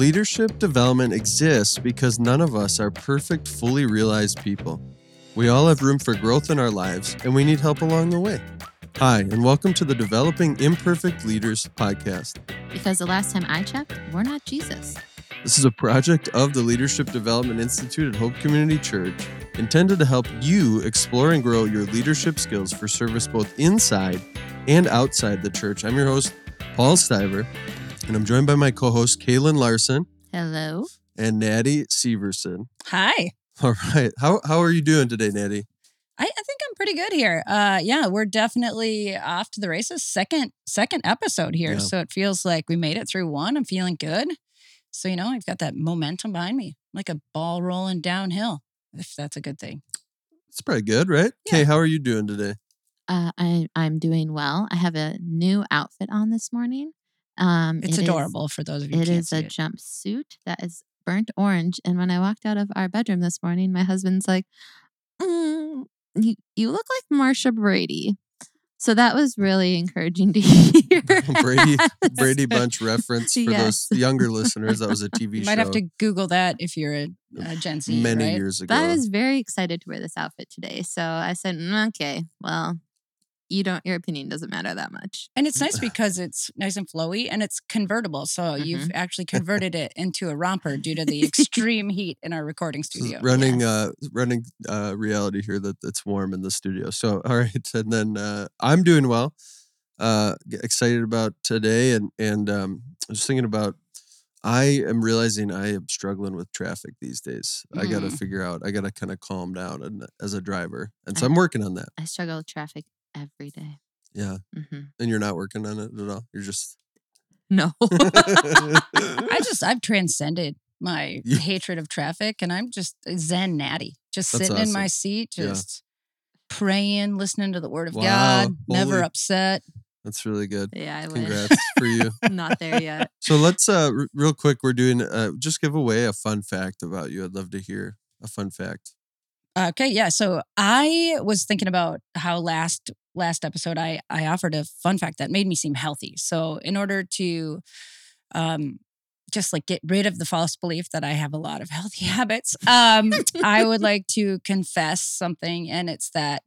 Leadership development exists because none of us are perfect, fully realized people. We all have room for growth in our lives, and we need help along the way. Hi, and welcome to the Developing Imperfect Leaders podcast. Because the last time I checked, we're not Jesus. This is a project of the Leadership Development Institute at Hope Community Church intended to help you explore and grow your leadership skills for service both inside and outside the church. I'm your host, Paul Stiver, and I'm joined by my co host, Kaelyn Larson Hello. and Naty Severson. Hi. All right. How, how are you doing today, Naty? I, I think I'm pretty good here. Uh, yeah, we're definitely off to the races. Second second episode here, Yeah. so it feels like we made it through one. I'm feeling good. So you know, I've got that momentum behind me, like a ball rolling downhill. If that's a good thing. It's pretty good, right? Yeah. Okay, how are you doing today? Uh, I, I'm doing well. I have a new outfit on this morning. Um, It's it is- adorable for those of you. who It is a it. jumpsuit that is burnt orange. And when I walked out of our bedroom this morning, my husband's like, mm, you, you look like Marcia Brady. So that was really encouraging to hear. Brady Brady Bunch reference for Yes. those younger listeners. That was a TV show. You show might have to Google that if you're a, a Gen Z. many right? years ago. But I was very excited to wear this outfit today. So I said, "Mm, okay, well, you don't, your opinion doesn't matter that much. And it's nice because it's nice and flowy and it's convertible. So Mm-hmm. you've actually converted it into a romper due to the extreme heat in our recording studio. running yes. uh running uh reality here that it's warm in the studio so all right and then uh i'm doing well uh excited about today and and um i was thinking about i am realizing i am struggling with traffic these days i gotta Mm. figure out i gotta kind of calm down and, as a driver and so I- i'm working on that I struggle with traffic every day. yeah hmm and you're not working on it at all you're just No. I just I've transcended my You- hatred of traffic and I'm just zen natty. Just That's sitting in my awesome. seat, Yeah. just praying, listening to the word of Wow, God, never upset. that's really good yeah, I wish. congrats for you Not there yet. So let's uh r- real quick we're doing uh just give away a fun fact about you. I'd love to hear a fun fact. Okay, yeah. So I was thinking about how last last episode I I offered a fun fact that made me seem healthy. So in order to um just like get rid of the false belief that I have a lot of healthy habits, um I would like to confess something and it's that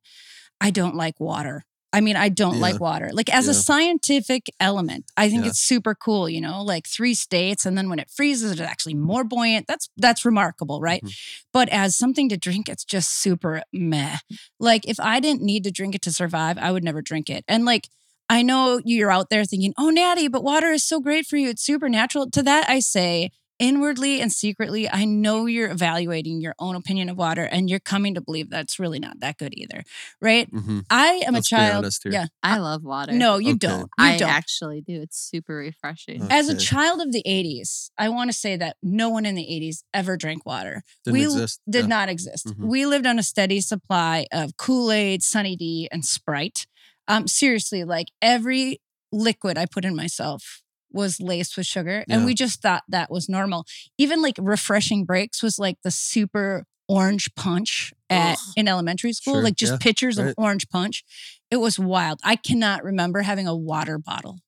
I don't like water. I mean, I don't Yeah. like water. Like as a scientific element, I think Yeah. it's super cool, you know, like three states and then when it freezes it's actually more buoyant. That's that's remarkable, right? Mhm. But as something to drink, it's just super meh. Like if I didn't need to drink it to survive, I would never drink it. And like I know you're out there thinking, "Oh, Naty, but water is so great for you. It's super natural." To that I say, inwardly and secretly, I know you're evaluating your own opinion of water and you're coming to believe that's really not that good either. Right? hmm I am Let's a be child. honest here. Yeah. I love water. No, you Okay. don't. You I don't. actually do. It's super refreshing. Uh, As a child of the 80s, I want to say that no one in the 80s ever drank water. Didn't we exist. did Yeah. not exist. Mhm. We lived on a steady supply of Kool Aid, Sunny D, and Sprite. Um, seriously, like every liquid I put in myself was laced with sugar, and Yeah. we just thought that was normal. Even like refreshing breaks was like the super orange punch at Ugh. in elementary school, Sure, like just yeah, pictures right. of orange punch. It was wild. I cannot remember having a water bottle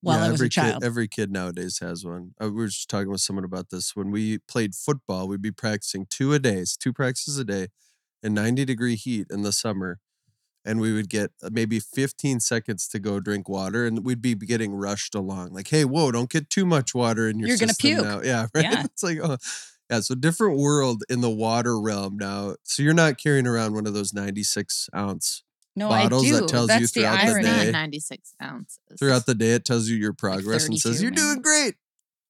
while yeah, I was every a child. Kid, every kid nowadays has one. Uh, we were just talking with someone about this. When we played football, we'd be practicing two a days, two practices a day, in 90 degree heat in the summer. And we would get uh, maybe 15 seconds to go drink water, and we'd be getting rushed along. Like, hey, whoa, don't get too much water in your You're gonna system puke. now. Yeah, right. Yeah. It's like, oh, yeah. So different world in the water realm now. So you're not carrying around one of those 96 ounce no, bottles I that tells you That's the throughout the irony. day. 96 ounces. throughout the day it tells you your progress and says you're doing great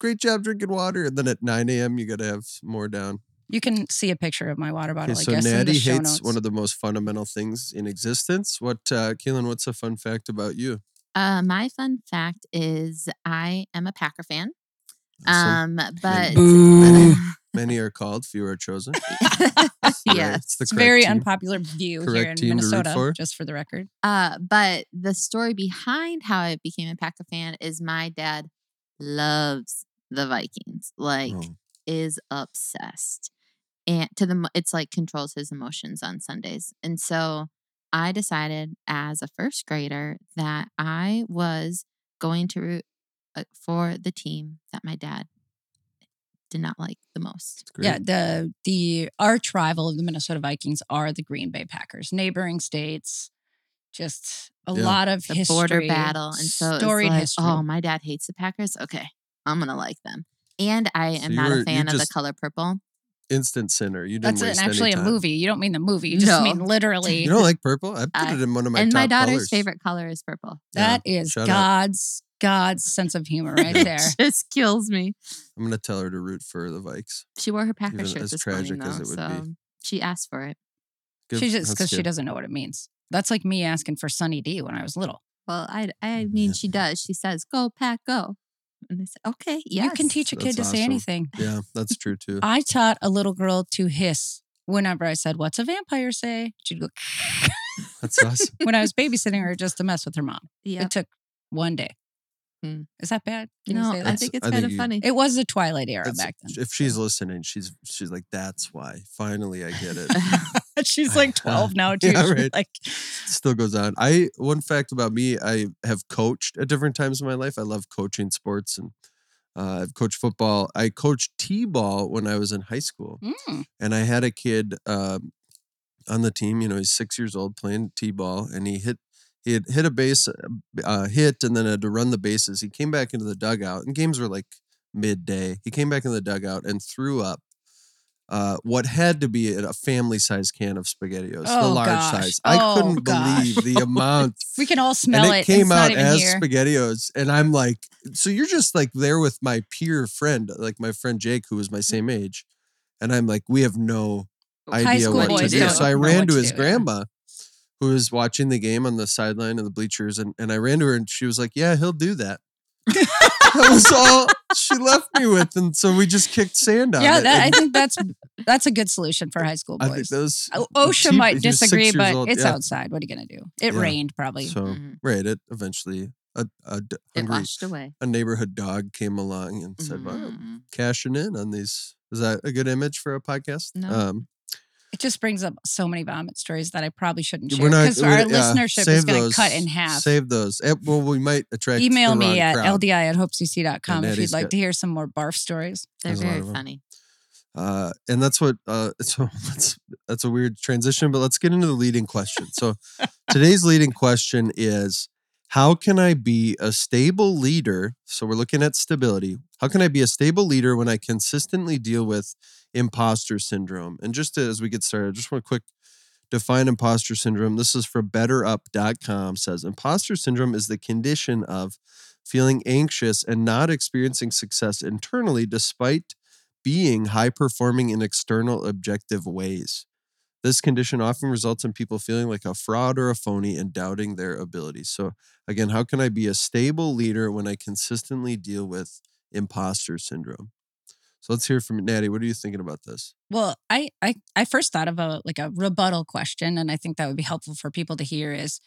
great job drinking water and then at 9 a.m you got to have more down You can see a picture of my water bottle. okay I so guess in natty the show hates notes. one of the most fundamental things in existence what uh Kaelyn, what's a fun fact about you Uh, my fun fact is I am a Packer fan. Awesome. Um, but Many, many are called few are chosen Right? yes. it's the It's very team. unpopular view here in team to root Minnesota, for. just for the record. Uh, but the story behind how I became a Packer fan is my dad loves the Vikings. Like Oh, is obsessed. And to the it's like controls his emotions on Sundays. And so I decided as a first grader that I was going to root uh, for the team that my dad did not like the most. Yeah, the the arch rival of the Minnesota Vikings are the Green Bay Packers, neighboring states. Just a Yeah. lot of The history, border battle. And so it's storied like, history. oh, my dad hates the Packers. Okay. I'm gonna like them. And I am you not a fan of the color purple. Instant sinner. You didn't That's an, actually any a movie. You don't mean the movie. You just No. mean literally. You don't like purple? I put I- it in one of my and top my daughter's colors. favorite color is purple. Yeah, that is shut up. God's God's sense of humor right there. it just kills me. I'm gonna tell her to root for the Vikes. She wore her Packer Even shirt as this tragic morning, as it would be. she asked for it. Good. she just because she doesn't know what it means. That's like me asking for Sunny D when I was little. Oh, well, I I mean, she does. She says, "Go pack, go," and I said, "Okay, yes." You can teach a kid That's to say anything. Yeah, that's true too. I taught a little girl to hiss whenever I said, "What's a vampire say?" She'd go That's awesome. when I was babysitting her just to mess with her mom. Yeah. It took one day. Hmm. Is that bad? Can No, you say I think it's I kind think of you- funny. it was the Twilight era back then. If she's listening, she's she's like, that's why. Finally, I get it. she's like 12 now too. Yeah, right. Like Still goes on. I one fact about me, I have coached at different times in my life. I love coaching sports and uh, I've coached football. I coached t-ball when I was in high school, mm, and I had a kid um, on the team. You know, he's six years old playing t-ball, and he hit he had hit a base uh, hit, and then had to run the bases. He came back into the dugout, and games were like midday. He came back in the dugout and threw up. Uh, what had to be a family size can of spaghettios, the Oh, large gosh. size. I Oh, couldn't gosh. believe the amount we can all smell and it. it came it's out as here. spaghettios and i'm like so you're just like there with my peer friend like my friend jake who was my same age and i'm like we have no idea what to do so i ran to to his do, grandma who was watching the game on the sideline of the bleachers and, and i ran to her and she was like yeah he'll do that that was all she left me with and so we just kicked sand on Yeah, it that, I think that's that's a good solution for high school I think boys. those O- OSHA cheap- might he was six disagree, years but old, it's yeah. outside. What are you gonna do? It Yeah. rained probably. so Mhm. right it eventually a, a d- It hungry washed away. a neighborhood dog came along and said, "Wow, Mhm. cashing in on these." Is that a good image for a podcast? No. Um, It just brings up so many vomit stories that I probably shouldn't share because our yeah, listenership is save going to cut in half. Save those. Well, we might attract. Email the me wrong at crowd. ldi at hopecc.com if you'd like got- to hear some more barf stories. They're There's a lot very funny. Uh, and that's what. Uh, so that's that's a weird transition, but let's get into the leading question. So today's leading question is. How can I be a stable leader? So we're looking at stability. How can I be a stable leader when I consistently deal with imposter syndrome? And just as we get started, I just want to quick define imposter syndrome. This is for betterup.com says imposter syndrome is the condition of feeling anxious and not experiencing success internally despite being high performing in external objective ways. This condition often results in people feeling like a fraud or a phony and doubting their abilities. So, again, how can I be a stable leader when I consistently deal with imposter syndrome? So, let's hear from Naty. What are you thinking about this? Well, I, I I first thought of a like a rebuttal question, and I think that would be helpful for people to hear is,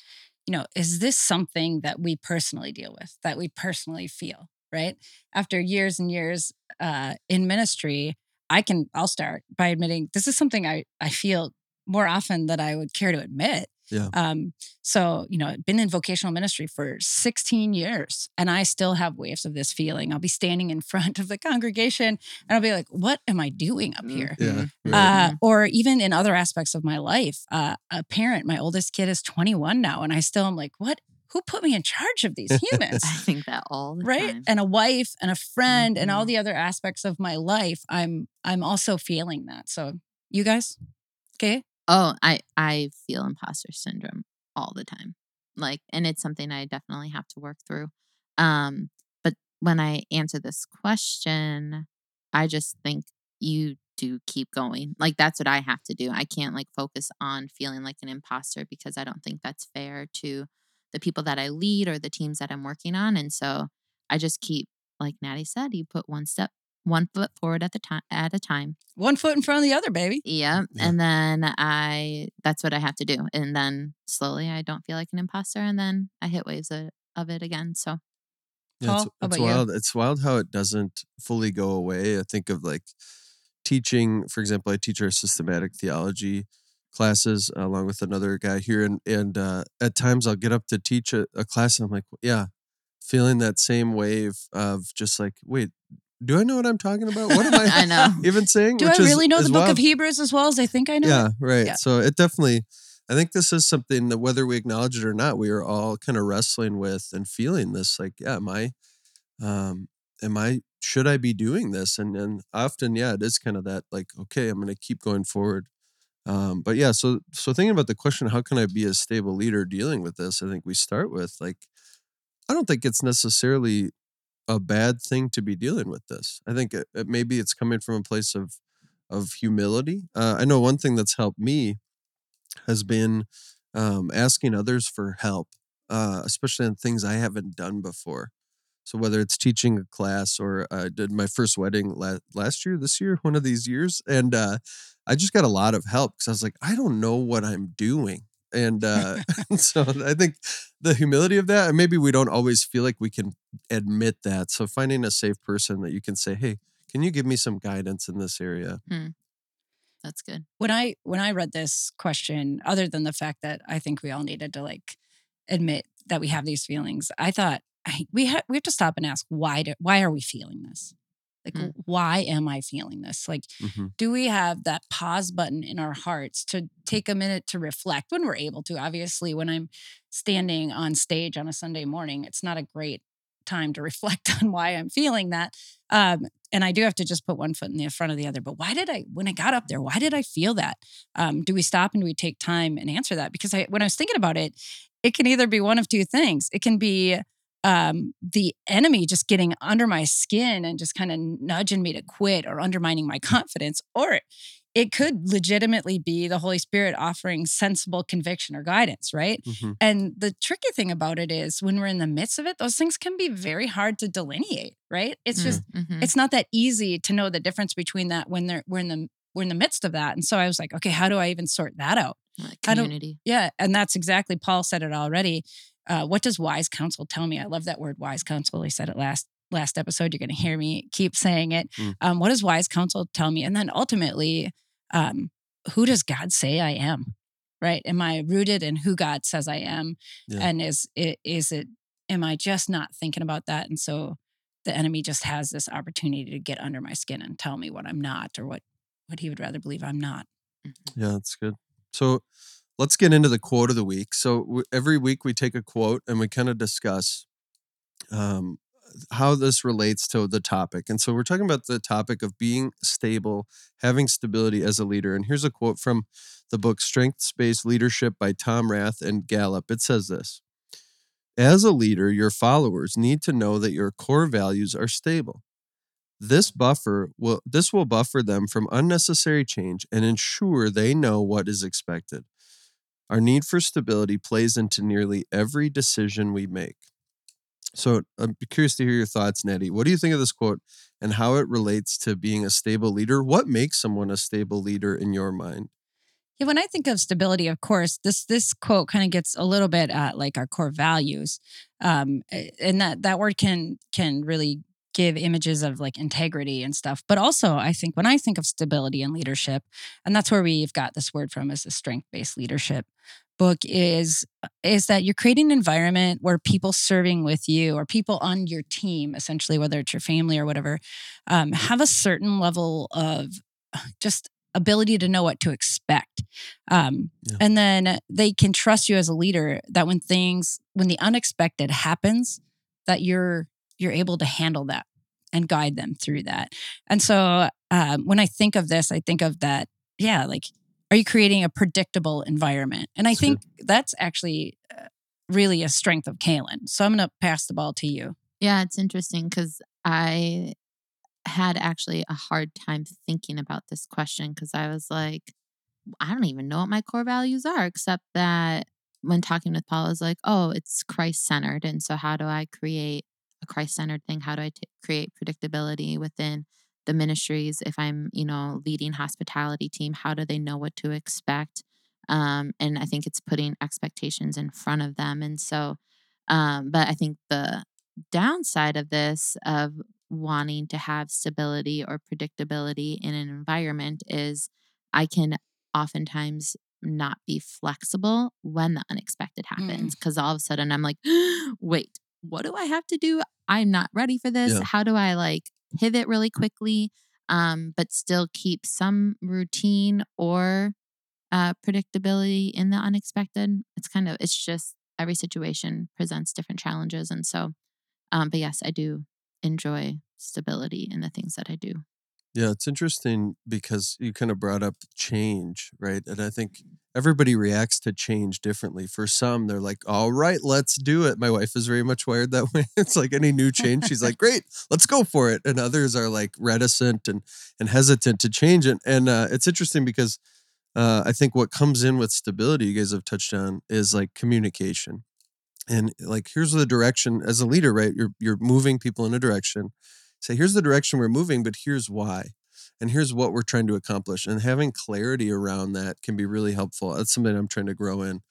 you know, is this something that we personally deal with, that we personally feel, right? After years and years uh, in ministry, I can I'll start by admitting this is something I I feel more often than I would care to admit. Yeah. Um, so, you know, I've been in vocational ministry for 16 years and I still have waves of this feeling. I'll be standing in front of the congregation and I'll be like, what am I doing up here? Yeah. Mhm. right. Uh, or even in other aspects of my life. Uh, a parent, my oldest kid is 21 now, and I still am like, what? Who put me in charge of these humans? I think that all the right time. and a wife and a friend and all Mhm. the other aspects of my life i'm i'm also feeling that so you guys okay Oh, I I feel imposter syndrome all the time. Like and it's something I definitely have to work through. Um but when I answer this question, I just think you do keep going. Like that's what I have to do. I can't like focus on feeling like an imposter because I don't think that's fair to the people that I lead or the teams that I'm working on and so I just keep like Naty said, you put one step one foot forward at the time at a time one foot in front of the other baby yeah. Yeah. And then I, that's what I have to do. And then slowly I don't feel like an imposter. And then I hit waves of, of it again. So Yeah, it's, it's about you? wild. It's wild how it doesn't fully go away. I think of like teaching, for example, I teach our systematic theology classes along with another guy here, and and uh, at times I'll get up to teach a, a class, and I'm like, yeah, feeling that same wave of just like, wait, do I know what I'm talking about? What am I? I know. even saying. Do I Which is- really know the book wild. of Hebrews as well as I think I know? Yeah, it? right. Yeah. So it definitely, I think this is something that whether we acknowledge it or not, we are all kind of wrestling with and feeling this. Like, yeah, am I, um, am I, should I be doing this? And and often, yeah, it is kind of that. Like, okay, I'm going to keep going forward. Um, but yeah, so so thinking about the question, how can I be a stable leader dealing with this? I think we start with like, I don't think it's necessarily a bad thing to be dealing with this. I think it, it, maybe it's coming from a place of of humility. Uh, I know one thing that's helped me has been um, asking others for help, uh, especially on things I haven't done before. So whether it's teaching a class or I did my first wedding la- last year, this year, one of these years, and uh, I just got a lot of help because I was like, I don't know what I'm doing. And uh, so I think the humility of that, and maybe we don't always feel like we can admit that. So finding a safe person that you can say, hey, can you give me some guidance in this area? That's good. when I when I read this question, other than the fact that I think we all needed to like admit that we have these feelings, I thought I, we have we have to stop and ask why do, why are we feeling this? Like Mm. why am I feeling this? Like Mhm. do we have that pause button in our hearts to take a minute to reflect when we're able to? Obviously, when I'm standing on stage on a Sunday morning, it's not a great time to reflect on why I'm feeling that. Um, and I do have to just put one foot in the front of the other. But why did I, when I got up there, why did I feel that? Um, do we stop and do we take time and answer that? Because I, when I was thinking about it, it can either be one of two things. It can be um, the enemy just getting under my skin and just kind of nudging me to quit or undermining my confidence, or it could legitimately be the Holy Spirit offering sensible conviction or guidance, right? Mhm. And the tricky thing about it is when we're in the midst of it, those things can be very hard to delineate, right? It's just Mhm. it's not that easy to know the difference between that when they're we're in the we're in the midst of that. And so I was like, okay, how do I even sort that out? Like community. Yeah, and that's exactly Paul said it already. Uh, what does wise counsel tell me? I love that word, wise counsel. He said it last last episode. You're going to hear me keep saying it. Mm. Um, what does wise counsel tell me? And then ultimately, um, who does God say I am? Right? Am I rooted in who God says I am? Yeah. And is it is it? Am I just not thinking about that? And so the enemy just has this opportunity to get under my skin and tell me what I'm not, or what what he would rather believe I'm not. Yeah, that's good. So let's get into the quote of the week. So every week we take a quote and we kind of discuss um, how this relates to the topic. And so we're talking about the topic of being stable, having stability as a leader. And here's a quote from the book Strength Based Leadership by Tom Rath and Gallup. It says this As a leader, your followers need to know that your core values are stable. This buffer will this will buffer them from unnecessary change and ensure they know what is expected. Our need for stability plays into nearly every decision we make. So I'm curious to hear your thoughts, Naty. What do you think of this quote and how it relates to being a stable leader? What makes someone a stable leader in your mind? Yeah, when I think of stability, of course, this this quote kind of gets a little bit at like our core values, um, and that that word can can really give images of like integrity and stuff. But also, I think when I think of stability and leadership, and that's where we've got this word from, is the strength based leadership book is is that you're creating an environment where people serving with you or people on your team essentially whether it's your family or whatever um, have a certain level of just ability to know what to expect um, Yeah. and then they can trust you as a leader that when things when the unexpected happens that you're you're able to handle that and guide them through that and so um, when i think of this i think of that yeah like are you creating a predictable environment and i That's think that's actually uh, really a strength of Kaelyn. so i'm going to pass the ball to you Yeah, it's interesting because I had actually a hard time thinking about this question because I was like, I don't even know what my core values are, except that when talking with Paul, I was like, oh, it's Christ centered. And so, how do I create a Christ centered thing? How do I t- create predictability within the ministries? If I'm, you know, leading hospitality team, how do they know what to expect? Um, and I think it's putting expectations in front of them. And so, um, but I think the downside of this of wanting to have stability or predictability in an environment is I can oftentimes not be flexible when the unexpected happens because all of a sudden I'm like, wait, what do I have to do? I'm not ready for this. Yeah. How do I like pivot really quickly, um, but still keep some routine or uh, predictability in the unexpected. It's kind of, it's just every situation presents different challenges. And so, um, but yes, I do enjoy stability in the things that I do. Yeah, it's interesting because you kind of brought up change, right? And I think everybody reacts to change differently. For some, they're like, all right, let's do it. My wife is very much wired that way. It's like any new change, she's like, great, let's go for it. And others are like reticent and, and hesitant to change it. And uh, it's interesting because uh, I think what comes in with stability, you guys have touched on, is like communication. And like, here's the direction as a leader, right? You're you're moving people in a direction. Say, here's the direction we're moving, but here's why, and here's what we're trying to accomplish. And having clarity around that can be really helpful. That's something I'm trying to grow in.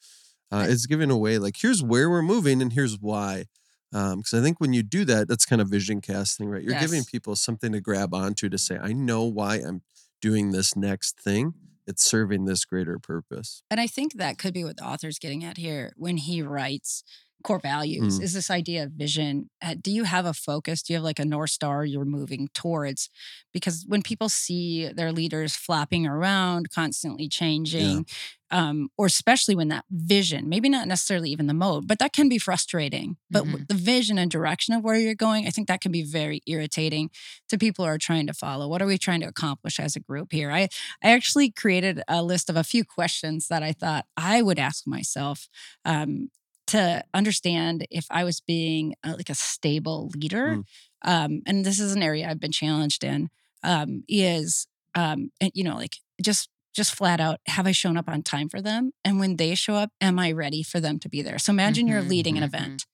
Uh, it's giving away like, here's where we're moving, and here's why. Because I think when you do that, that's kind of vision casting, right? You're giving people something to grab onto to say, I know why I'm doing this next thing. It's serving this greater purpose. And I think that could be what the author's getting at here when he writes core values Mm. is this idea of vision. Uh, do you have a focus? Do you have like a North Star you're moving towards? Because when people see their leaders flapping around, constantly changing, um, or especially when that vision, maybe not necessarily even the mode, but that can be frustrating. But w- the vision and direction of where you're going, I think that can be very irritating to people who are trying to follow. What are we trying to accomplish as a group here? I, I actually created a list of a few questions that I thought I would ask myself um, to understand if I was being uh, like a stable leader. Mm. Um, and this is an area I've been challenged in. Um, is um, and, you know like just just flat out have I shown up on time for them? And when they show up, am I ready for them to be there? So imagine you're Mhm, leading an mhm. event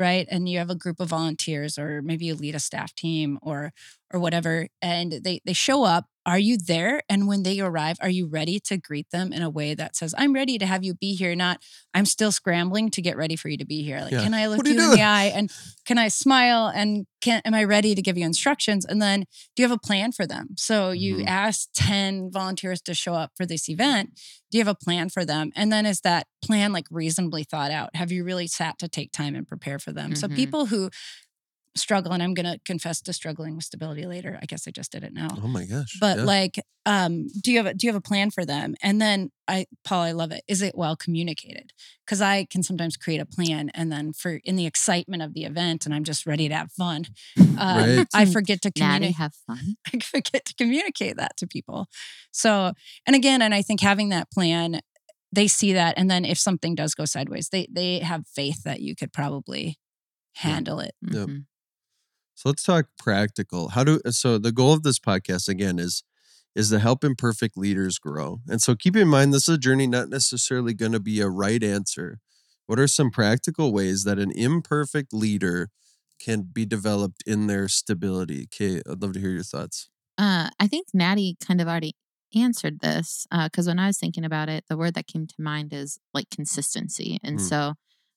right and you have a group of volunteers or maybe you lead a staff team or or whatever and they they show up are you there? And when they arrive are you ready to greet them in a way that says i'm ready to have you be here not i'm still scrambling to get ready for you to be here. Like Yeah. can i look you you in the eye and can i smile and can am i ready to give you instructions? And then do you have a plan for them? So you Mhm. ask 10 volunteers to show up for this event do you have a plan for them? And then is that plan like reasonably thought out? Have you really sat to take time and prepare for them? So Mhm. people who struggle and i'm going to confess to struggling with stability later i guess i just did it now Oh my gosh. but yeah. like um do you have a do you have a plan for them and then i paul i love it is it well communicated because i can sometimes create a plan and then for in the excitement of the event and i'm just ready to have fun um, Right. i forget to communicate have fun. I forget to communicate that to people. So, and again, and I think having that plan, they see that, and then if something does go sideways, they they have faith that you could probably handle it. Yep. Mhm. So let's talk practical. How do so the goal of this podcast again is is to help imperfect leaders grow. And so keep in mind this is a journey not necessarily going to be a right answer. What are some practical ways that an imperfect leader can be developed in their stability? Okay, I'd love to hear your thoughts. Uh, I think Naty kind of already answered this because when I was thinking about it, the word that came to mind is like consistency. And Mm. so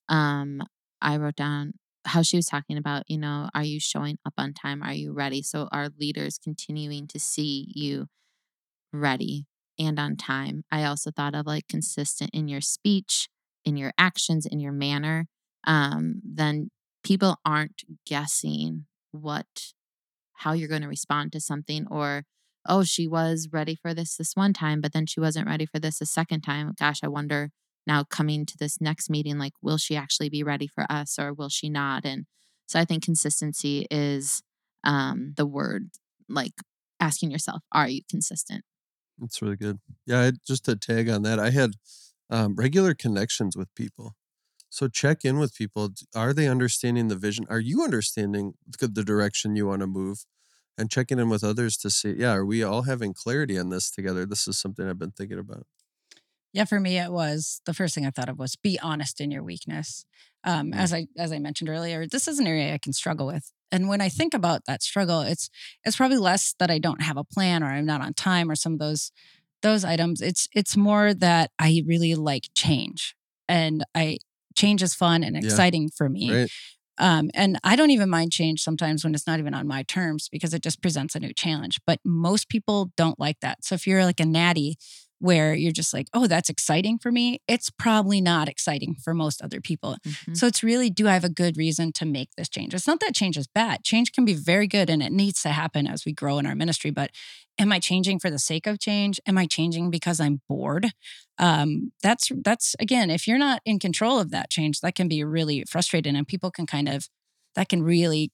um, I wrote down how she was talking about, you know, are you showing up on time? Are you ready? So are leaders continuing to see you ready and on time? I also thought of like consistent in your speech, in your actions, in your manner. Um, then people aren't guessing what how you're going to respond to something or oh she was ready for this this one time but then she wasn't ready for this a second time gosh i wonder now coming to this next meeting like will she actually be ready for us or will she not and so i think consistency is um the word like asking yourself are you consistent That's really good. Yeah, I, just to tag on that, I had um, regular connections with people. So check in with people. Are they understanding the vision? Are you understanding the the direction you want to move? And checking in with others to see, yeah, are we all having clarity on this together? This is something I've been thinking about. Yeah, for me, it was the first thing I thought of was be honest in your weakness. Um, Mm. As I as I mentioned earlier, this is an area I can struggle with, and when I think about that struggle, it's it's probably less that I don't have a plan or I'm not on time or some of those those items. It's it's more that I really like change, and I change is fun and Yeah. exciting for me. Right? Um, and I don't even mind change sometimes when it's not even on my terms because it just presents a new challenge. But most people don't like that. So if you're like a natty, where you're just like, oh, that's exciting for me. It's probably not exciting for most other people. Mhm. So it's really, do I have a good reason to make this change? It's not that change is bad. Change can be very good and it needs to happen as we grow in our ministry. But am I changing for the sake of change? Am I changing because I'm bored? Um, that's that's again, if you're not in control of that change, that can be really frustrating, and people can kind of that can really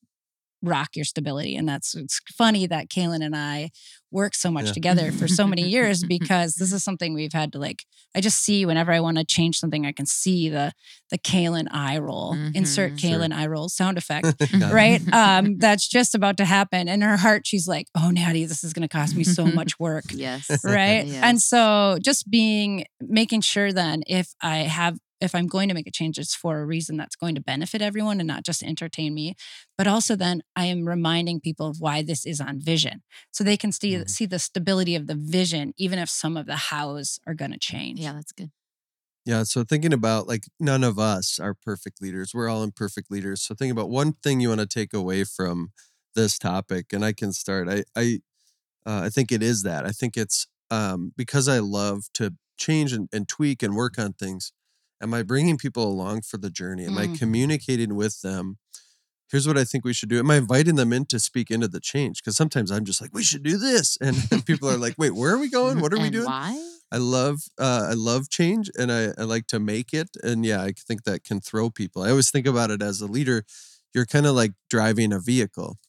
rock your stability. And that's it's funny that Kaelyn and I work so much Yeah. together for so many years because this is something we've had to like. I just see whenever I want to change something, I can see the the Kaelyn eye roll. Insert Mhm. Sure. Kaelyn eye roll sound effect right? Um, that's just about to happen. In her heart, she's like, "Oh, Naty, this is going to cost me so much work." Yes. right Yes. and so just being making sure then if i have if i'm going to make a change it's for a reason that's going to benefit everyone and not just entertain me but also then i am reminding people of why this is on vision so they can see Mhm. see the stability of the vision even if some of the hows are going to change Yeah, that's good. Yeah. So thinking about like none of us are perfect leaders. We're all imperfect leaders. So think about one thing you want to take away from this topic, and I can start. I I uh, I think it is that. I think it's um, because I love to change and, and tweak and work on things. Am I bringing people along for the journey? Am I Mm. communicating with them? Here's what I think we should do. Am I inviting them in to speak into the change? Because sometimes I'm just like, we should do this, and, and people are like, wait, where are we going? What are we doing? Why? I love uh, I love change and I, I like to make it. And yeah, I think that can throw people. I always think about it as a leader, you're kind of like driving a vehicle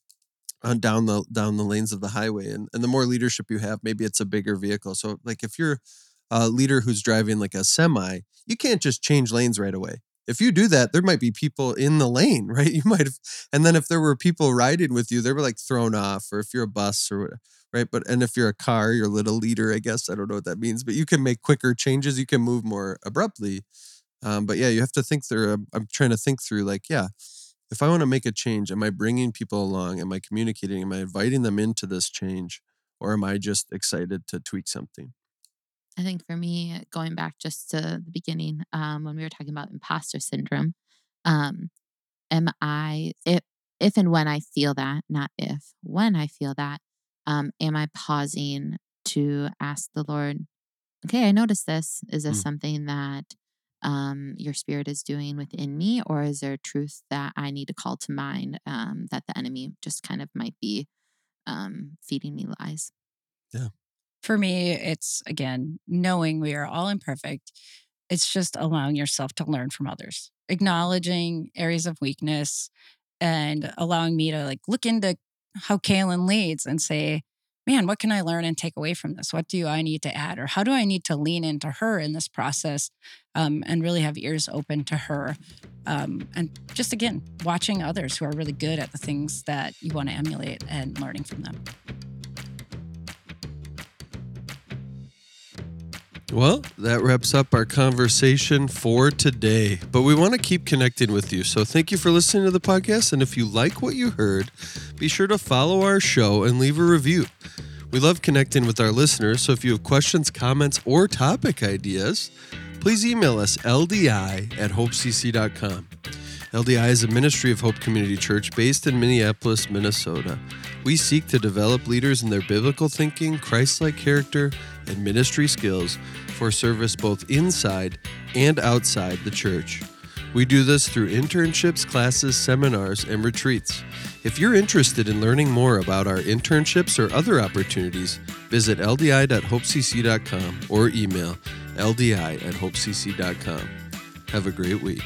on down the down the lanes of the highway. And and the more leadership you have, maybe it's a bigger vehicle. So like if you're a leader who's driving like a semi, you can't just change lanes right away. If you do that, there might be people in the lane, right? You might have, and then if there were people riding with you, they were like thrown off, or if you're a bus or whatever right? But and if you're a car, you're a little leader, I guess. I don't know what that means, but you can make quicker changes. You can move more abruptly. Um, but yeah, you have to think through. I'm trying to think through, like, yeah, if I want to make a change, am I bringing people along? Am I communicating? Am I inviting them into this change, or am I just excited to tweak something? I think for me, going back just to the beginning, um, when we were talking about imposter syndrome, um, am I if if and when I feel that, not if, when I feel that, um, am I pausing to ask the Lord, okay, I noticed this. Is this Mm. something that um, your spirit is doing within me, or is there truth that I need to call to mind um, that the enemy just kind of might be um, feeding me lies? For me it's again knowing we are all imperfect it's just allowing yourself to learn from others acknowledging areas of weakness and allowing me to like look into how Kaelyn leads and say man what can i learn and take away from this? What do i need to add or how do i need to lean into her in this process um, and really have ears open to her? Um, and just again watching others who are really good at the things that you want to emulate and learning from them Well, that wraps up our conversation for today. But we want to keep connecting with you. So thank you for listening to the podcast. And if you like what you heard, be sure to follow our show and leave a review. We love connecting with our listeners. So if you have questions, comments, or topic ideas, please email us ldi at hopecc.com. LDI is a ministry of Hope Community Church based in Minneapolis, Minnesota. We seek to develop leaders in their biblical thinking, Christ like character, and ministry skills for service both inside and outside the church. We do this through internships, classes, seminars, and retreats. If you're interested in learning more about our internships or other opportunities, visit ldi.hopecc.com or email ldi at hopecc.com. Have a great week.